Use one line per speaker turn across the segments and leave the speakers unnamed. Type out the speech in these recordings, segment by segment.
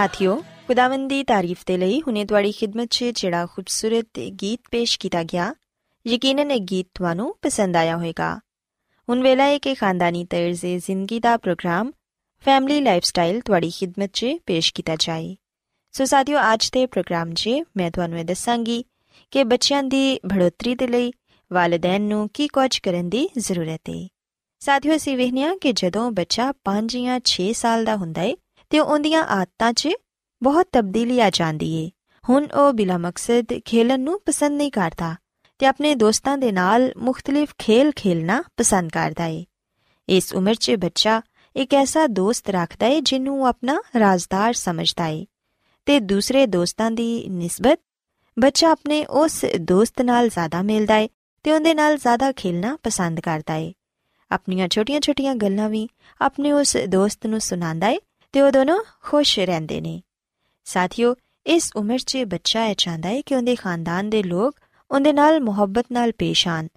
ਸਾਥਿਓ, ਖੁਦਾਵੰਦ ਦੀ ਤਾਰੀਫ ਦੇ ਲਈ ਹੁਨੇ ਤੁਹਾਡੀ ਖidmat 'ਚ ਜਿਹੜਾ ਖੂਬਸੂਰਤ ਗੀਤ ਪੇਸ਼ ਕੀਤਾ ਗਿਆ, ਯਕੀਨਨ ਇਹ ਗੀਤ ਤੁਹਾਨੂੰ ਪਸੰਦ ਆਇਆ ਹੋਵੇਗਾ। ਹੁਣ ਵੇਲਾ ਹੈ ਕਿ ਖਾਨਦਾਨੀ ਤਰਜ਼ੇ ਜ਼ਿੰਦਗੀ ਦਾ ਪ੍ਰੋਗਰਾਮ, ਫੈਮਿਲੀ ਲਾਈਫਸਟਾਈਲ ਤੁਹਾਡੀ ਖidmat 'ਚ ਪੇਸ਼ ਕੀਤਾ ਜਾਏ। ਸੋ ਸਾਥਿਓ, ਅੱਜ ਦੇ ਪ੍ਰੋਗਰਾਮ 'ਚ ਮੈਂ ਤੁਹਾਨੂੰ ਇਹ ਦੱਸਾਂਗੀ ਕਿ ਬੱਚਿਆਂ ਦੀ ਬੜੋਤਰੀ ਦੇ ਲਈ ਵਾਲਿਦੈਨ ਨੂੰ ਕੀ ਕੁਝ ਕਰਨ ਦੀ ਜ਼ਰੂਰਤ ਹੈ ਸਾਥਿਓ, ਅਸੀਂ ਵੇਖਦੇ ਹਾਂ ਕਿ ਜਦੋਂ ਬੱਚਾ 5 ਜਾਂ 6 ਸਾਲ ਦਾ ਹੁੰਦਾ ਹੈ ਤੇ ਉਹਦੀਆਂ ਆਦਤਾਂ 'ਚ ਬਹੁਤ ਤਬਦੀਲੀ ਆ ਜਾਂਦੀ ਏ। ਹੁਣ ਉਹ ਬਿਲਾ ਮਕਸਦ ਖੇਲਣ ਨੂੰ ਪਸੰਦ ਨਹੀਂ ਕਰਦਾ ਤੇ ਆਪਣੇ ਦੋਸਤਾਂ ਦੇ ਨਾਲ ਮੁxtਲਿਫ ਖੇਲ ਖੇਲਣਾ ਪਸੰਦ ਕਰਦਾ ਏ। ਇਸ ਉਮਰ 'ਚ ਬੱਚਾ
ਇੱਕ ਐਸਾ ਦੋਸਤ ਰੱਖਦਾ ਏ ਜਿਹਨੂੰ ਉਹ ਆਪਣਾ ਰਾਜ਼ਦਾਰ ਸਮਝਦਾ ਏ। ਤੇ ਦੂਸਰੇ ਦੋਸਤਾਂ ਦੀ ਨਿਸਬਤ ਬੱਚਾ ਆਪਣੇ ਉਸ ਦੋਸਤ ਨਾਲ ਜ਼ਿਆਦਾ ਮਿਲਦਾ ਏ ਤੇ ਉਹਦੇ ਨਾਲ ਜ਼ਿਆਦਾ ਖੇਲਣਾ ਪਸੰਦ ਕਰਦਾ ਏ। ਆਪਣੀਆਂ ਛੋਟੀਆਂ-ਛੋਟੀਆਂ ਗੱਲਾਂ ਵੀ ਆਪਣੇ ਉਸ ਦੋਸਤ ਨੂੰ ਸੁਣਾਉਂਦਾ ਏ ਤੇ ਉਹ ਦੋਨੋਂ ਖੁਸ਼ ਰਹਿੰਦੇ ਨੇ। ਸਾਥੀਓ, ਇਸ ਉਮਰ 'ਚ ਬੱਚਾ ਇਹ ਚਾਹੁੰਦਾ ਏ ਕਿ ਉਹਦੇ ਖਾਨਦਾਨ ਦੇ ਲੋਕ ਉਹਦੇ ਨਾਲ ਮੁਹੱਬਤ ਨਾਲ ਪੇਸ਼ ਆਣ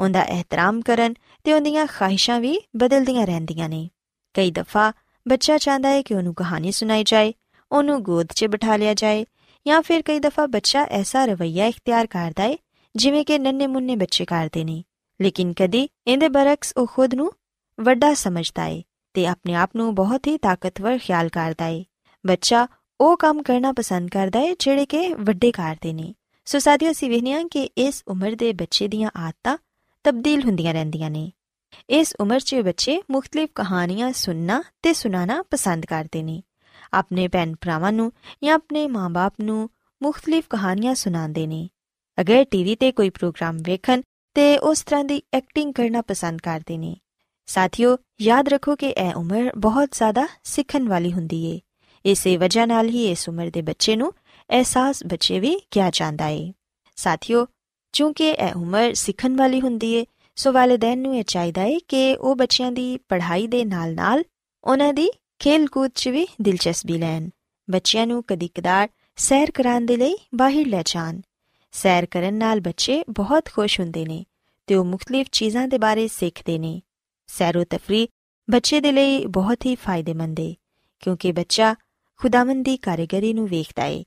ਉਹਦਾ ਇਹਤਰਾਮ ਕਰਨ ਤੇ ਉਹਦੀਆਂ ਖਾਹਿਸ਼ਾਂ ਵੀ ਬਦਲਦੀਆਂ ਰਹਿੰਦੀਆਂ ਨੇ। ਕਈ ਦਫਾ ਬੱਚਾ ਚਾਹੁੰਦਾ ਹੈ ਕਿ ਉਹਨੂੰ ਕਹਾਣੀ ਸੁਣਾਈ ਜਾਏ, ਉਹਨੂੰ ਗੋਦ 'ਚ ਬਿਠਾ ਲਿਆ ਜਾਏ ਜਾਂ ਫਿਰ ਕਈ ਦਫਾ ਬੱਚਾ ਐਸਾ ਰਵਈਆ ਇਖਤਿਆਰ ਕਰਦਾ ਹੈ ਜਿਵੇਂ ਕਿ ਨੰਨੇ ਮੁੰਨੇ ਬੱਚੇ ਕਰਦੇ ਨੇ। ਲੇਕਿਨ ਕਦੀ ਇਹਦੇ ਬਰਕਸ ਉਹ ਖੁਦ ਨੂੰ ਵੱਡਾ ਸਮਝਦਾ ਹੈ। ਤੇ ਆਪਣੇ ਆਪ ਨੂੰ ਬਹੁਤ ਹੀ ਤਾਕਤਵਰ ਖਿਆਲ ਕਰਦਾ ਹੈ ਬੱਚਾ ਉਹ ਕੰਮ ਕਰਨਾ ਪਸੰਦ ਕਰਦਾ ਹੈ ਜਿਹੜੇ ਕਿ ਵੱਡੇ ਕਰਦੇ ਨੇ। ਸੋ ਸਾਥੀਓ, ਅਸੀਂ ਵੇਖਦੇ ਕਿ ਇਸ ਉਮਰ ਦੇ ਬੱਚੇ ਦੀਆਂ ਆਦਤਾਂ ਤਬਦੀਲ ਹੁੰਦੀਆਂ ਰਹਿੰਦੀਆਂ ਨੇ। ਇਸ ਉਮਰ 'ਚ ਬੱਚੇ ਮੁxtਲਿਫ ਕਹਾਣੀਆਂ ਸੁਣਨਾ ਤੇ ਸੁਣਾਉਣਾ ਪਸੰਦ ਕਰਦੇ ਨੇ। ਆਪਣੇ ਭੈਣ ਭਰਾਵਾਂ ਨੂੰ ਜਾਂ ਆਪਣੇ ਮਾਪੇ ਨੂੰ ਮੁxtਲਿਫ ਕਹਾਣੀਆਂ ਸੁਣਾਉਂਦੇ ਨੇ। ਅਗਰ ਟੀਵੀ ਤੇ ਕੋਈ ਪ੍ਰੋਗਰਾਮ ਵੇਖਣ ਤੇ ਉਸ ਤਰ੍ਹਾਂ ਦੀ ਐਕਟਿੰਗ ਕਰਨਾ ਪਸੰਦ ਕਰਦੇ ਨੇ। ਸਾਥੀਓ, ਯਾਦ ਰੱਖੋ ਕਿ ਇਹ ਉਮਰ ਬਹੁਤ ਜ਼ਿਆਦਾ ਸਿੱਖਣ ਵਾਲੀ ਹੁੰਦੀ ਏ। ਇਸੇ ਵਜ੍ਹਾ ਨਾਲ ਹੀ ਇਸ ਉਮਰ ਦੇ ਬੱਚੇ ਨੂੰ ਅਹਿਸਾਸ ਬੱਚੇ ਵੀ ਕਿਹਾ ਜਾਂਦਾ ਏ। ਸਾਥੀਓ ਕਿਉਂਕਿ ਇਹ ਉਮਰ ਸਿੱਖਣ ਵਾਲੀ ਹੁੰਦੀ ਏ, ਸੋ ਵਾਲਿਦੈਨ ਨੂੰ ਇਹ ਚਾਹੀਦਾ ਏ ਕਿ ਉਹ ਬੱਚਿਆਂ ਦੀ ਪੜ੍ਹਾਈ ਦੇ ਨਾਲ-ਨਾਲ ਉਹਨਾਂ ਦੀ ਖੇਲ-ਕੂਦ 'ਚ ਵੀ ਦਿਲਚਸਪੀ ਲੈਣ। ਬੱਚਿਆਂ ਨੂੰ ਕਦੀ-ਕਦਾਰ ਸੈਰ ਕਰਾਉਣ ਦੇ ਲਈ ਬਾਹਰ ਲੈ ਜਾਣ। ਸੈਰ ਕਰਨ ਨਾਲ ਬੱਚੇ ਬਹੁਤ ਖੁਸ਼ ਹੁੰਦੇ ਨੇ ਤੇ ਉਹ ਮੁxtਲਿਫ ਚੀਜ਼ਾਂ ਦੇ ਬਾਰੇ ਸਿੱਖਦੇ ਨੇ। ਸੈਰੋ ਤਫਰੀ ਬੱਚੇ ਦੇ ਲਈ ਬਹੁਤ ਹੀ ਫਾਇਦੇਮੰਦ ਏ, ਕਿਉਂਕਿ ਬੱਚਾ ਖੁਦਾਵੰਦ ਦੀ ਕਾਰਗਰੀ ਨੂੰ ਵੇਖਦਾ ਏ।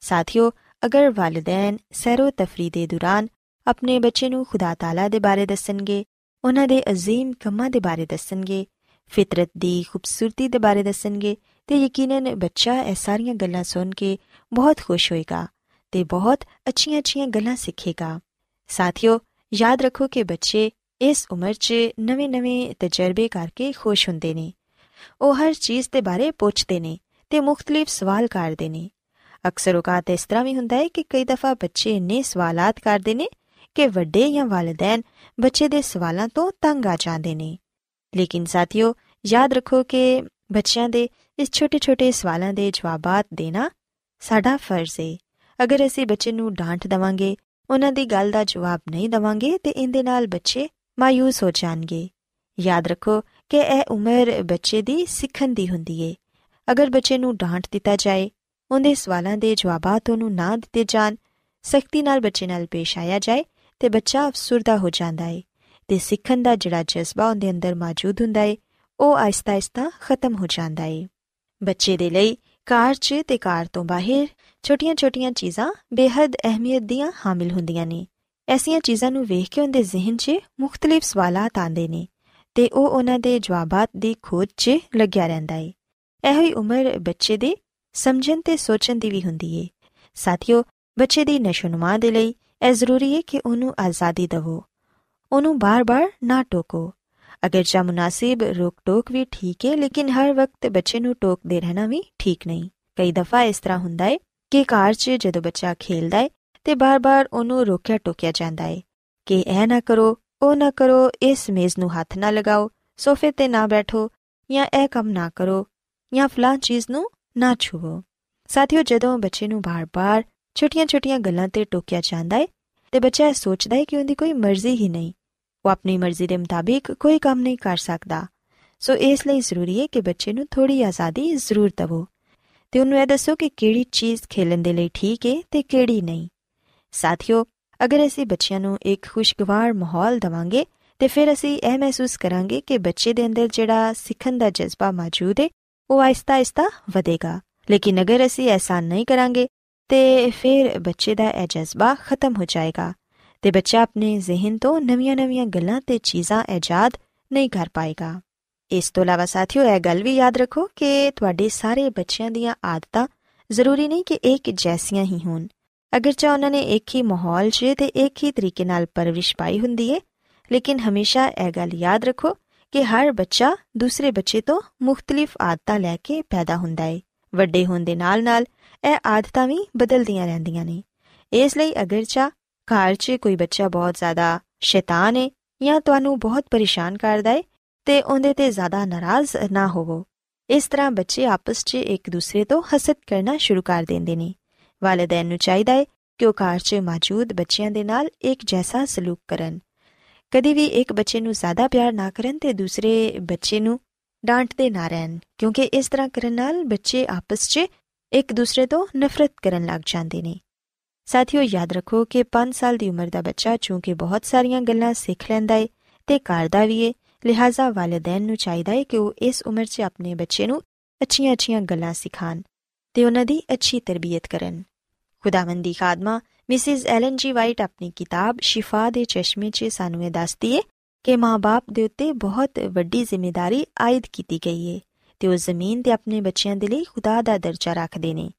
ਸਾਥੀਓ, ਅਗਰ ਵਾਲਿਦੈਨ ਸੈਰੋ ਤਫਰੀ ਦੇ ਦੌਰਾਨ ਆਪਣੇ ਬੱਚੇ ਨੂੰ ਖੁਦਾ ਤਾਲਾ ਦੇ ਬਾਰੇ ਦੱਸਣਗੇ, ਉਹਨਾਂ ਦੇ ਅਜ਼ੀਮ ਕੰਮਾਂ ਦੇ ਬਾਰੇ ਦੱਸਣਗੇ, ਫਿਤਰਤ ਦੀ ਖੂਬਸੂਰਤੀ ਦੇ ਬਾਰੇ ਦੱਸਣਗੇ, ਤੇ ਯਕੀਨਨ ਬੱਚਾ ਇਹ ਸਾਰੀਆਂ ਗੱਲਾਂ ਸੁਣ ਕੇ ਬਹੁਤ ਖੁਸ਼ ਹੋਏਗਾ ਤੇ ਬਹੁਤ ਅੱਛੀਆਂ-ਅੱਛੀਆਂ ਗੱਲਾਂ ਸਿੱਖੇਗਾ। ਸਾਥੀਓ, ਯਾਦ ਰੱਖੋ ਕਿ ਬੱਚੇ ਇਸ ਉਮਰ 'ਚ ਨਵੇਂ-ਨਵੇਂ ਤਜਰਬੇ ਕਰਕੇ ਖੁਸ਼ ਹੁੰਦੇ ਨੇ। ਉਹ ਹਰ ਚੀਜ਼ ਦੇ ਬਾਰੇ ਪੁੱਛਦੇ ਨੇ ਤੇ ਮੁxtਲਿਫ ਸਵਾਲ ਕਰਦੇ ਨੇ। ਅਕਸਰ ਔਕਾਤ ਇਸ ਤਰ੍ਹਾਂ ਵੀ ਹੁੰਦਾ ਹੈ ਕਿ ਕਈ ਦਫਾ ਬੱਚੇ ਇੰਨੇ ਸਵਾਲਾਤ ਕਰਦੇ ਨੇ ਕਿ ਵੱਡੇ ਜਾਂ ਵਾਲਿਦੈਨ ਬੱਚੇ ਦੇ ਸਵਾਲਾਂ ਤੋਂ ਤੰਗ ਆ ਜਾਂਦੇ ਨੇ। ਲੇਕਿਨ ਸਾਥੀਓ, ਯਾਦ ਰੱਖੋ ਕਿ ਬੱਚਿਆਂ ਦੇ ਇਸ ਛੋਟੇ-ਛੋਟੇ ਸਵਾਲਾਂ ਦੇ ਜਵਾਬਾਤ ਦੇਣਾ ਸਾਡਾ ਫਰਜ਼ ਹੈ ਅਗਰ ਅਸੀਂ ਬੱਚੇ ਨੂੰ ਡਾਂਟ ਦਵਾਂਗੇ, ਉਹਨਾਂ ਦੀ ਗੱਲ ਦਾ ਜਵਾਬ ਨਹੀਂ ਦਵਾਂਗੇ ਤੇ ਇਹਦੇ ਨਾਲ ਬੱਚੇ ਮਾਇੂਸ ਹੋ ਜਾਣਗੇ। ਯਾਦ ਰੱਖੋ ਕਿ ਇਹ ਉਮਰ ਬੱਚੇ ਦੀ ਸਿੱਖਣ ਦੀ ਹੁੰਦੀ ਏ। ਅਗਰ ਬੱਚੇ ਨੂੰ ਡਾਂਟ ਦਿੱਤਾ ਜਾਏ, ਉਹਦੇ ਸਵਾਲਾਂ ਦੇ ਜਵਾਬਾਤ ਉਹਨੂੰ ਨਾ ਦਿੱਤੇ ਜਾਣ, ਸਖਤੀ ਨਾਲ ਬੱਚੇ ਨਾਲ ਪੇਸ਼ ਆਇਆ ਜਾਏ ਤੇ ਬੱਚਾ ਅਫਸੁਰਦਾ ਹੋ ਜਾਂਦਾ ਏ। ਤੇ ਸਿੱਖਣ ਦਾ ਜਿਹੜਾ ਜਜ਼ਬਾ ਉਹਦੇ ਅੰਦਰ ਮੌਜੂਦ ਹੁੰਦਾ ਏ, ਉਹ ਆਇਸਤਾ-ਆਇਸਤਾ ਖਤਮ ਹੋ ਜਾਂਦਾ ਏ। ਬੱਚੇ ਦੇ ਲਈ ਕਾਰ 'ਚ ਤੇ ਕਾਰ ਤੋਂ ਬਾਹਰ ਛੋਟੀਆਂ-ਛੋਟੀਆਂ ਚੀਜ਼ਾਂ ਬੇहद ਅਹਿਮੀਅਤ ਦੀਆਂ ਹਾਮਿਲ ਹੁੰਦੀਆਂ ਨੇ। ਐਸੀਆਂ ਚੀਜ਼ਾਂ ਨੂੰ ਵੇਖ ਕੇ ਉਹਦੇ ਜ਼ਿਹਨ 'ਚ ਮੁxtਲਿਫ ਸਵਾਲਾਤ ਆਉਂਦੇ ਨੇ ਤੇ ਉਹ ਉਹਨਾਂ ਦੇ ਜਵਾਬਾਤ ਦੀ ਖੋਜ 'ਚ ਲੱਗਿਆ ਰਹਿੰਦਾ ਏ। ਇਹੋ ਹੀ ਉਮਰ ਬੱਚੇ ਦੇ ਸਮਝਣ ਤੇ ਸੋਚਣ ਦੀ ਵੀ ਹੁੰਦੀ ਏ। ਸਾਥੀਓ, ਬੱਚੇ ਦੀ ਨਸ਼ੋਨਮਾ ਦੇ ਲਈ ਇਹ ਜ਼ਰੂਰੀ ਏ ਕਿ ਉਹਨੂੰ ਆਜ਼ਾਦੀ ਦਿਵੋ। ਉਹਨੂੰ ਬਾਰ-ਬਾਰ ਨਾ ਟੋਕੋ। ਅਗਰ ਜਾਂ ਮੁਨਾਸਿਬ ਰੋਕ-ਟੋਕ ਵੀ ਠੀਕ ਏ, ਲੇਕਿਨ ਹਰ ਵਕਤ ਬੱਚੇ ਨੂੰ ਟੋਕਦੇ ਰਹਿਣਾ ਵੀ ਠੀਕ ਨਹੀਂ। ਕਈ ਦਫਾ ਇਸ ਤਰ੍ਹਾਂ ਹੁੰਦਾ ਏ ਕਿ ਕਾਰ 'ਚ ਜਦੋਂ ਬੱਚਾ ਖੇਲਦਾ ਏ ਤੇ ਬਾਰ-ਬਾਰ ਉਹਨੂੰ ਰੋਕਿਆ ਟੋਕਿਆ ਜਾਂਦਾ ਏ ਕਿ ਇਹ ਨਾ ਕਰੋ, ਉਹ ਨਾ ਕਰੋ, ਇਸ ਮੇਜ਼ ਨੂੰ ਹੱਥ ਨਾ ਲਗਾਓ, ਸੋਫੇ ਤੇ ਨਾ ਬੈਠੋ ਜਾਂ ਇਹ ਕੰਮ ਨਾ ਕਰੋ ਜਾਂ ਫਲਾਂ ਚੀਜ਼ ਨੂੰ ਨਾ ਛੂਵੋ। ਸਾਥੀਓ, ਜਦੋਂ ਬੱਚੇ ਨੂੰ ਬਾਰ-ਬਾਰ ਛੋਟੀਆਂ-ਛੋਟੀਆਂ ਗੱਲਾਂ ਤੇ ਟੋਕਿਆ ਜਾਂਦਾ ਏ ਤੇ ਬੱਚਾ ਇਹ ਸੋਚਦਾ ਹੈ ਕਿ ਉਹਦੀ ਕੋਈ ਮਰਜ਼ੀ ਹੀ ਨਹੀਂ, ਉਹ ਆਪਣੀ ਮਰਜ਼ੀ ਦੇ ਮੁਤਾਬਿਕ ਕੋਈ ਕੰਮ ਨਹੀਂ ਕਰ ਸਕਦਾ। ਸੋ ਇਸ ਲਈ ਜ਼ਰੂਰੀ ਹੈ ਕਿ ਬੱਚੇ ਨੂੰ ਥੋੜੀ ਆਜ਼ਾਦੀ ਜ਼ਰੂਰ ਦਿਵੋ ਤੇ ਉਹਨੂੰ ਇਹ ਦੱਸੋ ਕਿ ਕਿਹੜੀ ਚੀਜ਼ ਖੇਲਣ ਦੇ ਲਈ ਠੀਕ ਹੈ ਤੇ ਕਿਹੜੀ ਨਹੀਂ। ਸਾਥੀਓ, ਅਗਰ ਅਸੀਂ ਬੱਚਿਆਂ ਨੂੰ ਇੱਕ ਖੁਸ਼ਗਵਾਰ ਮਾਹੌਲ ਦਵਾਂਗੇ, ਤੇ ਫਿਰ ਅਸੀਂ ਇਹ ਮਹਿਸੂਸ ਕਰਾਂਗੇ ਕਿ ਬੱਚੇ ਦੇ ਅੰਦਰ ਜਿਹੜਾ ਸਿੱਖਣ ਦਾ ਜਜ਼ਬਾ ਮੌਜੂਦ ਹੈ ਉਹ ਆਇਸਤਾ-ਆਇਸਤਾ ਵਧੇਗਾ। ਲੇਕਿਨ ਅਗਰ ਅਸੀਂ ਐਸਾ ਨਹੀਂ ਕਰਾਂਗੇ, ਤੇ ਫਿਰ ਬੱਚੇ ਦਾ ਇਹ ਜਜ਼ਬਾ ਖਤਮ ਹੋ ਜਾਏਗਾ। ਤੇ ਬੱਚਾ ਆਪਣੇ ਜ਼ਿਹਨ ਤੋਂ ਨਵੀਆਂ-ਨਵੀਆਂ ਗੱਲਾਂ ਤੇ ਚੀਜ਼ਾਂ ਇਜਾਦ ਨਹੀਂ ਕਰ ਪਾਏਗਾ। ਇਸ ਤੋਂ ਇਲਾਵਾ ਸਾਥੀਓ, ਇਹ ਗੱਲ ਵੀ ਯਾਦ ਰੱਖੋ ਕਿ ਤੁਹਾਡੇ ਸਾਰੇ ਬੱਚਿਆਂ ਦੀਆਂ ਆਦਤਾਂ ਜ਼ਰੂਰੀ ਨਹੀਂ ਕਿ ਇੱਕ ਜੈਸੀਆਂ ਹੀ ਹੋਣ। ਅਗਰ ਚਾ ਉਹਨਾਂ ਨੇ ਇੱਕ ਹੀ ਮਾਹੌਲ 'ਚ ਤੇ ਇੱਕ ਹੀ ਤਰੀਕੇ ਨਾਲ ਪਰਵਰਿਸ਼ ਪਾਈ ਹੁੰਦੀ ਏ, ਲੇਕਿਨ ਹਮੇਸ਼ਾ ਇਹ ਗੱਲ ਯਾਦ ਰੱਖੋ ਕਿ ਹਰ ਬੱਚਾ ਦੂਸਰੇ ਬੱਚੇ ਤੋਂ ਮੁxtਲਿਫ ਆਦਤਾਂ ਲੈ ਕੇ ਪੈਦਾ ਹੁੰਦਾ ਏ। ਵੱਡੇ ਹੋਣ ਦੇ ਨਾਲ-ਨਾਲ ਇਹ ਆਦਤਾਂ ਵੀ ਬਦਲਦੀਆਂ ਰਹਿੰਦੀਆਂ ਨੇ। ਇਸ ਲਈ ਅਗਰ ਚਾ ਘਰ 'ਚ ਕੋਈ ਬੱਚਾ ਬਹੁਤ ਜ਼ਿਆਦਾ ਸ਼ੈਤਾਨ ਹੈ ਜਾਂ ਤੁਹਾਨੂੰ ਬਹੁਤ ਪਰੇਸ਼ਾਨ ਕਰਦਾ ਹੈ ਤੇ ਉਹਦੇ ਤੇ ਜ਼ਿਆਦਾ ਨਾਰਾਜ਼ ਨਾ ਹੋਵੋ। ਇਸ ਤਰ੍ਹਾਂ ਬੱਚੇ ਆਪਸ 'ਚ ਇੱਕ ਦੂਸਰੇ ਤੋਂ ਹਸਦ ਕਰਨਾ ਸ਼ੁਰੂ ਕਰ ਦਿੰਦੇ ਨੇ। ਵਾਲਿਦੈਨ ਨੂੰ ਚਾਹੀਦਾ ਹੈ ਕਿ ਉਹ ਘਰ 'ਚ ਮੌਜੂਦ ਬੱਚਿਆਂ ਦੇ ਨਾਲ ਇੱਕ ਜੈਸਾ ਸਲੂਕ ਕਰਨ। ਕਦੀ ਵੀ ਇੱਕ ਬੱਚੇ ਨੂੰ ਜ਼ਿਆਦਾ ਪਿਆਰ ਨਾ ਕਰਨ ਤੇ ਦੂਸਰੇ ਬੱਚੇ ਨੂੰ ਡਾਂਟਦੇ ਨਾ ਰਹਿਣ, ਕਿਉਂਕਿ ਇਸ ਤਰ੍ਹਾਂ ਕਰਨ ਨਾਲ ਬੱਚੇ ਆਪਸ 'ਚ ਇੱਕ ਦੂਸਰੇ ਤੋਂ ਨਫ਼ਰਤ ਕਰਨ ਲੱਗ ਜਾਂਦੇ ਨੇ। ਸਾਥੀਓ, ਯਾਦ ਰੱਖੋ ਕਿ 5 ਸਾਲ ਦੀ ਉਮਰ ਦਾ ਬੱਚਾ ਚੂੰਕਿ ਬਹੁਤ ਸਾਰੀਆਂ ਗੱਲਾਂ ਸਿੱਖ ਲੈਂਦਾ ਏ ਤੇ ਕਰਦਾ ਵੀ ਏ, ਲਿਹਾਜ਼ਾ ਵਾਲਿਦੈਨ ਨੂੰ ਚਾਹੀਦਾ ਏ ਕਿ ਉਹ ਇਸ ਉਮਰ 'ਚ ਆਪਣੇ ਬੱਚੇ ਨੂੰ ਅੱਛੀਆਂ-ਅੱਛੀਆਂ ਗੱਲਾਂ ਸਿਖਾਣ ਤੇ ਉਹਨਾਂ ਦੀ ਅੱਛੀ ਤਰਬੀਅਤ ਕਰਨ। ਖੁਦਾਵੰਦੀ ਖਾਦਮਾ, ਮਿਸਿਸ ਐਲਨ ਜੀ ਵਾਈਟ ਆਪਣੀ ਕਿਤਾਬ ਸ਼ਿਫਾ ਦੇ ਚਸ਼ਮੇ 'ਚ ਸਾਨੂੰ ਇਹ ਦੱਸਦੀ ਏ ਕਿ ਮਾਪੇ ਦੇ ਉੱਤੇ ਬਹੁਤ ਵੱਡੀ ਜ਼ਿੰਮੇਵਾਰੀ ਆਇਦ ਕੀਤੀ ਗਈ ਏ ਤੇ ਉਹ ਜ਼ਮੀਨ ਤੇ ਆਪਣੇ ਬੱਚਿਆਂ ਦੇ ਲਈ ਖੁਦਾ ਦਾ ਦਰਜਾ ਰੱਖਦੇ ਨੇ।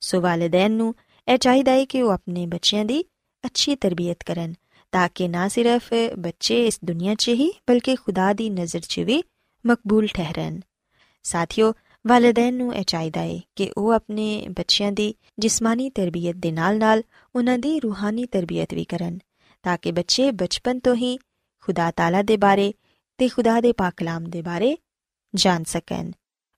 ਸੋ ਵਾਲਿਦੈਨ ਨੂੰ ਇਹ ਚਾਹੀਦਾ ਹੈ ਕਿ ਉਹ ਆਪਣੇ ਬੱਚਿਆਂ ਦੀ ਅੱਛੀ ਤਰਬੀਅਤ ਕਰਨ ਤਾਂ ਕਿ ਨਾ ਸਿਰਫ ਬੱਚੇ ਇਸ ਦੁਨੀਆ 'ਚ ਹੀ ਬਲਕਿ ਖੁਦਾ ਦੀ ਨਜ਼ਰ 'ਚ ਵੀ ਮਕਬੂਲ ਠਹਿਰਨ। ਸਾਥੀਓ ਵਾਲਿਦੈਨ ਨੂੰ ਇਹ ਚਾਹੀਦਾ ਹੈ ਕਿ ਉਹ ਆਪਣੇ ਬੱਚਿਆਂ ਦੀ ਜਿਸਮਾਨੀ ਤਰਬੀਅਤ ਦੇ ਨਾਲ-ਨਾਲ ਉਹਨਾਂ ਦੀ ਰੂਹਾਨੀ ਤਰਬੀਅਤ ਵੀ ਕਰਨ, ਤਾਂ ਕਿ ਬੱਚੇ ਬਚਪਨ ਤੋਂ ਹੀ ਖੁਦਾ ਤਾਲਾ ਦੇ ਬਾਰੇ ਤੇ ਖੁਦਾ ਦੇ ਪਾਕ ਕਲਾਮ ਦੇ ਬਾਰੇ ਜਾਣ ਸਕਣ।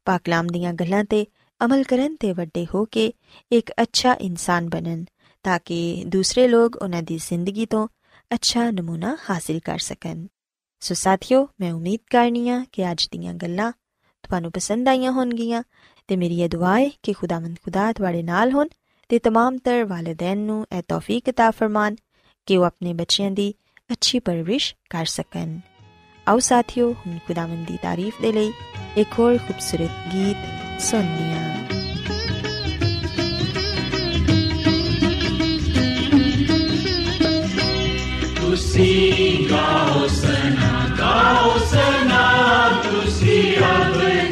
ਪਾਕ ਕਲਾਮ ਦੀਆਂ ਗੱਲਾਂ ਤੇ ਅਮਲ ਕਰਨ ਤੇ ਵੱਡੇ ਹੋ ਕੇ ਇੱਕ ਅੱਛਾ ਇਨਸਾਨ ਬਣਨ, ਤਾਂ ਕਿ ਦੂਸਰੇ ਲੋਕ ਉਹਨਾਂ ਦੀ ਜ਼ਿੰਦਗੀ ਤੋਂ ਅੱਛਾ ਨਮੂਨਾ ਹਾਸਿਲ ਕਰ ਸਕਣ। ਸੋ ਸਾਥੀਓ, ਮੈਂ ਉਮੀਦ ਕਰਨੀਆ ਕਿ ਅੱਜ ਦੀਆਂ ਗੱਲਾਂ ਤੁਹਾਨੂੰ ਪਸੰਦ ਆਈਆਂ ਹੋਣਗੀਆਂ ਤੇ ਮੇਰੀ ਇਹ ਦੁਆ ਹੈ ਕਿ ਖੁਦਾਵੰਦ ਖੁਦਾ ਤੁਹਾਡੇ ਨਾਲ ਹੋਣ ਤੇ तमाम ਤਰ ਵਾਲਿਦੈਨ ਨੂੰ ਇਹ ਤੌਫੀਕ عطا ਫਰਮਾਨ ਕਿ ਉਹ ਆਪਣੇ ਬੱਚਿਆਂ ਦੀ ਅੱਛੀ ਪਰਵਰਿਸ਼ ਕਰ ਸਕਣ ਆਓ ਸਾਥੀਓ ਹੁਣ ਖੁਦਾਵੰਦ ਦੀ ਤਾਰੀਫ ਦੇ ਲਈ ਇੱਕ ਹੋਰ ਖੂਬਸੂਰਤ ਗੀਤ ਸੁਣੀਏ
ਤੁਸੀਂ ਗਾਓ ਸਨਾ ਗਾਓ ਸਨਾ ਤੁਸੀਂ ਅਬਦੀ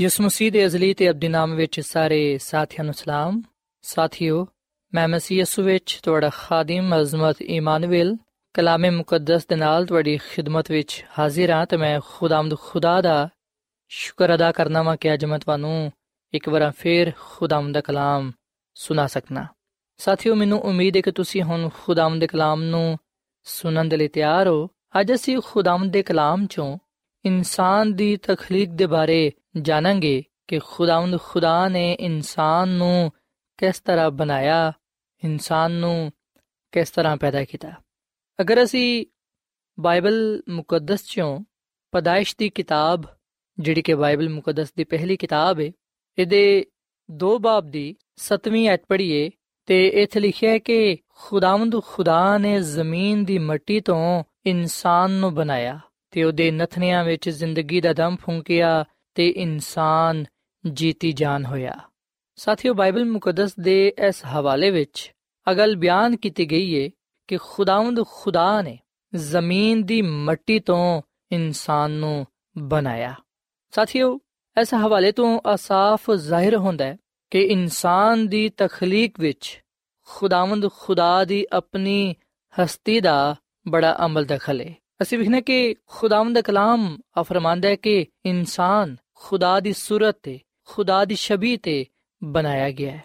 ਯਿਸੂ ਮਸੀਹ ਦੇ ਅਜ਼ਲੀ ਤੇ ਅਬਦੀ ਨਾਮ ਵਿੱਚ ਸਾਰੇ ਸਾਥੀਆਂ ਨੂੰ ਸਲਾਮ। ਸਾਥੀਓ, ਮੈਂ ਮਸੀਹ ਯਿਸੂ ਵਿੱਚ ਤੁਹਾਡਾ ਖਾਦਮ ਅਜ਼ਮਤ ਇਮਾਨੁਅਲ ਕਲਾਮੇ ਮੁਕੱਦਸ ਦੇ ਨਾਲ ਤੁਹਾਡੀ ਖਿਦਮਤ ਵਿੱਚ ਹਾਜ਼ਰ ਹਾਂ ਤੇ ਮੈਂ ਖੁਦਾਮਦ ਖੁਦਾ ਦਾ ਸ਼ੁਕਰ ਅਦਾ ਕਰਨਾ ਵਾਂ ਕਿ ਅੱਜ ਮੈਂ ਤੁਹਾਨੂੰ ਇੱਕ ਵਾਰ ਫੇਰ ਖੁਦਾਮ ਦਾ ਕਲਾਮ ਸੁਣਾ ਸਕਣਾ ਸਾਥੀਓ, ਮੈਨੂੰ ਉਮੀਦ ਹੈ ਕਿ ਤੁਸੀਂ ਹੁਣ ਖੁਦਾਮ ਦੇ ਕਲਾਮ ਨੂੰ ਸੁਣਨ ਦੇ ਲਈ ਤਿਆਰ ਹੋ। ਅੱਜ ਅਸੀਂ ਖੁਦਾਮ ਦੇ ਕਲਾਮ ਚੋਂ ਇਨਸਾਨ ਦੀ ਤਖਲੀਕ ਦੇ ਬਾਰੇ ਜਾਣਾਂਗੇ ਕਿ ਖੁਦਾਵੰਦ ਖੁਦਾ ਨੇ ਇਨਸਾਨ ਨੂੰ ਕਿਸ ਤਰ੍ਹਾਂ ਬਣਾਇਆ, ਇਨਸਾਨ ਨੂੰ ਕਿਸ ਤਰ੍ਹਾਂ ਪੈਦਾ ਕੀਤਾ। ਅਗਰ ਅਸੀਂ ਬਾਈਬਲ ਮੁਕੱਦਸ ਚੋਂ ਪਦਾਇਸ਼ ਦੀ ਕਿਤਾਬ, ਜਿਹੜੀ ਕਿ ਬਾਈਬਲ ਮੁਕੱਦਸ ਦੀ ਪਹਿਲੀ ਕਿਤਾਬ ਹੈ ਇਹਦੇ ਦੋ ਬਾਬ ਦੀ 7ਵੀਂ ਐਤ ਪੜ੍ਹੀਏ, ਤੇ ਇੱਥੇ ਲਿਖਿਆ ਹੈ ਕਿ ਖੁਦਾਵੰਦ ਖੁਦਾ ਨੇ ਜ਼ਮੀਨ ਦੀ ਮਿੱਟੀ ਤੋਂ ਇਨਸਾਨ ਨੂੰ ਬਣਾਇਆ, ਤੇ ਉਹਦੇ ਨਥਨਿਆਂ ਵਿੱਚ ਜ਼ਿੰਦਗੀ ਦਾ ਦਮ ਫੂੰਕਿਆ ਤੇ ਇਨਸਾਨ ਜੀਤੀ ਜਾਨ ਹੋਇਆ। ਸਾਥੀਓ, ਬਾਈਬਲ ਮੁਕੱਦਸ ਦੇ ਇਸ ਹਵਾਲੇ ਵਿੱਚ ਅਗਲ ਬਿਆਨ ਕੀਤੀ ਗਈ ਹੈ ਕਿ ਖੁਦਾਵੰਦ ਖੁਦਾ ਨੇ ਜ਼ਮੀਨ ਦੀ ਮਿੱਟੀ ਤੋਂ ਇਨਸਾਨ ਨੂੰ ਬਣਾਇਆ। ਸਾਥੀਓ, ਇਸ ਹਵਾਲੇ ਤੋਂ ਅਸਾਫ ਜ਼ਾਹਿਰ ਹੁੰਦਾ ਹੈ ਕਿ ਇਨਸਾਨ ਦੀ ਤਖਲੀਕ ਵਿੱਚ ਖੁਦਾਵੰਦ ਖੁਦਾ ਦੀ ਆਪਣੀ ਹਸਤੀ ਦਾ ਬੜਾ ਅਮਲ ਦਖਲ ਹੈ ਅਸੀਂ ਵਿਖਨੇ ਕਿ ਖੁਦਾਵੰਦ ਕਲਾਮ ਫਰਮਾਂਦਾ ਹੈ ਕਿ ਇਨਸਾਨ ਖੁਦਾ ਦੀ ਸੂਰਤ ਤੇ, ਖੁਦਾ ਦੀ ਸ਼ਬੀਹ ਤੇ ਬਣਾਇਆ ਗਿਆ ਹੈ।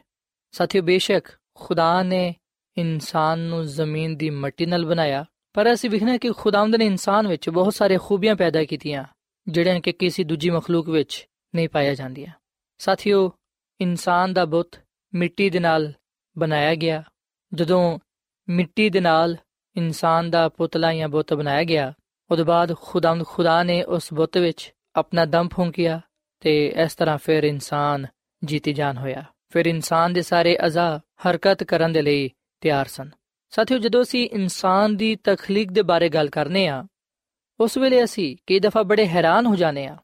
ਸਾਥੀਓ, ਬੇਸ਼ੱਕ ਖੁਦਾ ਨੇ ਇਨਸਾਨ ਨੂੰ ਜ਼ਮੀਨ ਦੀ ਮਿੱਟੀ ਨਾਲ ਬਣਾਇਆ, ਪਰ ਅਸੀਂ ਵਿਖਨੇ ਕਿ ਖੁਦਾਵੰਦ ਨੇ ਇਨਸਾਨ ਵਿੱਚ ਬਹੁਤ ਸਾਰੇ ਖੂਬੀਆਂ ਪੈਦਾ ਕੀਤੀਆਂ, ਜਿਹੜੀਆਂ ਕਿ ਕਿਸੇ ਦੂਜੀ ਮਖਲੂਕ ਵਿੱਚ ਨਹੀਂ ਪਾਇਆ ਜਾਂਦੀਆਂ। ਸਾਥੀਓ, ਇਨਸਾਨ ਦਾ ਬੁੱਤ ਮਿੱਟੀ ਦੇ ਨਾਲ ਬਣਾਇਆ ਗਿਆ। ਜਦੋਂ ਮਿੱਟੀ ਦੇ ਨਾਲ ਇਨਸਾਨ ਦਾ ਪੁਤਲਾ ਜਾਂ ਬੁੱਤ ਬਣਾਇਆ ਗਿਆ ਉਹਦੇ ਬਾਅਦ ਖੁਦਾਵੰਦ ਖੁਦਾ ਨੇ ਉਸ ਬੁੱਤ ਵਿੱਚ ਆਪਣਾ ਦਮ ਫੂੰਕਿਆ ਤੇ ਇਸ ਤਰ੍ਹਾਂ ਫਿਰ ਇਨਸਾਨ ਜੀਤੀ ਜਾਨ ਹੋਇਆ। ਫਿਰ ਇਨਸਾਨ ਦੇ ਸਾਰੇ ਅਜ਼ਾ, ਹਰਕਤ ਕਰਨ ਦੇ ਲਈ ਤਿਆਰ ਸਨ। ਸਾਥੀਓ, ਜਦੋਂ ਅਸੀਂ ਇਨਸਾਨ ਦੀ ਤਖਲੀਕ ਦੇ ਬਾਰੇ ਗੱਲ ਕਰਨੇ ਆ, ਉਸ ਵੇਲੇ ਅਸੀਂ ਕਈ ਦਫਾ ਬੜੇ ਹੈਰਾਨ ਹੋ ਜਾਂਦੇ ਆ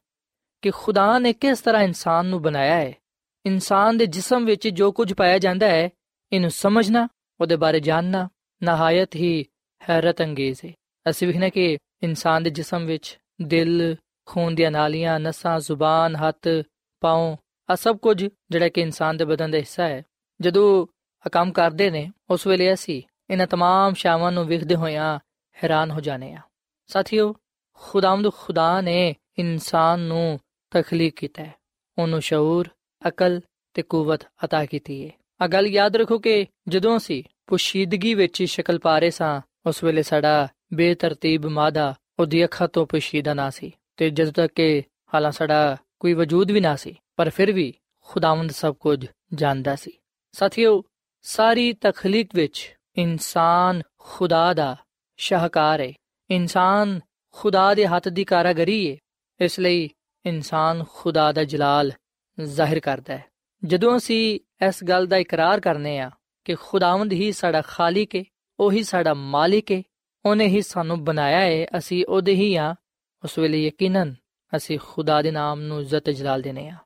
ਕਿ ਖੁਦਾ ਨੇ ਕਿਸ ਤਰ੍ਹਾਂ ਇਨਸਾਨ ਨੂੰ ਬਣਾਇਆ ਹੈ। ਇਨਸਾਨ ਦੇ ਜਿਸਮ ਵਿੱਚ ਜੋ ਕੁਝ ਪਾਇਆ ਜਾਂਦਾ ਹੈ, ਇਹਨੂੰ ਸਮਝਣਾ, ਉਹਦੇ ਬਾਰੇ ਜਾਣਨਾ ਨਹਾਇਤ ਹੀ ਹੈਰਤ ਅੰਗੇਜ਼ ਹੈ। ਅਸੀਂ ਵਿਖਣਾ ਕਿ ਇਨਸਾਨ ਦੇ ਜਿਸਮ ਵਿੱਚ ਦਿਲ ਖੂਨ ਦੀਆਂ ਨਾਲੀਆਂ, ਨਸਾਂ, ਜ਼ੁਬਾਨ, ਹੱਥ, ਪਾਉ ਆ ਸਭ ਕੁਝ ਜਿਹੜਾ ਕਿ ਇਨਸਾਨ ਦੇ ਬਦਨ ਦਾ ਹਿੱਸਾ ਹੈ। ਜਦੋਂ ਆ ਕੰਮ ਕਰਦੇ ਨੇ, ਉਸ ਵੇਲੇ ਅਸੀਂ ਇਹਨਾਂ तमाम ਸ਼ਾਵਾਂ ਨੂੰ ਵਿਖਦੇ ਹੋਇਆਂ ਹੈਰਾਨ ਹੋ ਜਾਣੇ ਆ ਸਾਥੀਓ ਖੁਦਾਮਦ ਖੁਦਾ ਨੇ ਇਨਸਾਨ ਨੂੰ ਤਖਲੀਕ ਕੀਤਾ ਹੈ। ਉਹਨੂੰ ਸ਼عور ਅਕਲ ਤੇ ਕੂਵਤ عطا ਕੀਤੀ ਹੈ ਆ ਗੱਲ ਯਾਦ ਰੱਖੋ ਕਿ ਜਦੋਂ ਅਸੀਂ ਪੁਸ਼ੀਦਗੀ ਵਿੱਚ ਸ਼ਕਲ ਪਾਰੇ ਸਾਂ, ਉਸ ਵੇਲੇ ਸਾਡਾ ਬੇਤਰਤੀਬ ਮਾਦਾ ਉਹਦੀ ਅੱਖਾਂ ਤੋਂ ਪੁਸ਼ੀਦਾ ਨਾ ਸੀ। ਤੇ ਜਦੋਂ ਤੱਕ ਕਿ ਹਾਲਾਂ ਸਾਡਾ ਕੋਈ ਵਜੂਦ ਵੀ ਨਾ ਸੀ, ਪਰ ਫਿਰ ਵੀ ਖੁਦਾਵੰਦ ਸਭ ਕੁਝ ਜਾਣਦਾ ਸੀ। ਸਾਥੀਓ, ਸਾਰੀ ਤਖਲੀਕ ਵਿੱਚ ਇਨਸਾਨ ਖੁਦਾ ਦਾ ਸ਼ਾਹਕਾਰ ਹੈ ਇਨਸਾਨ ਖੁਦਾ ਦੇ ਹੱਥ ਦੀ ਕਾਰਾਗਰੀ ਹੈ ਇਸ ਲਈ ਇਨਸਾਨ ਖੁਦਾ ਦਾ ਜਲਾਲ ਜ਼ਾਹਿਰ ਕਰਦਾ ਹੈ। ਜਦੋਂ ਅਸੀਂ ਇਸ ਗੱਲ ਦਾ ਇਕਰਾਰ ਕਰਨੇ ਆ ਕਿ ਖੁਦਾਵੰਦ ਹੀ ਸਾਡਾ ਖਾਲਿਕ ਹੈ ਉਹੀ ਸਾਡਾ ਮਾਲਿਕ ਹੈ ਉਹਨੇ ਹੀ ਸਾਨੂੰ ਬਣਾਇਆ ਹੈ ਅਸੀਂ ਉਹਦੇ ਹੀ ਆ ਉਸ ਵੇਲੇ ਯਕੀਨਨ ਅਸੀਂ ਖੁਦਾ ਦੇ ਨਾਮ ਨੂੰ ਇੱਜ਼ਤ ਜਲਾਲ ਦੇਨੇ ਆ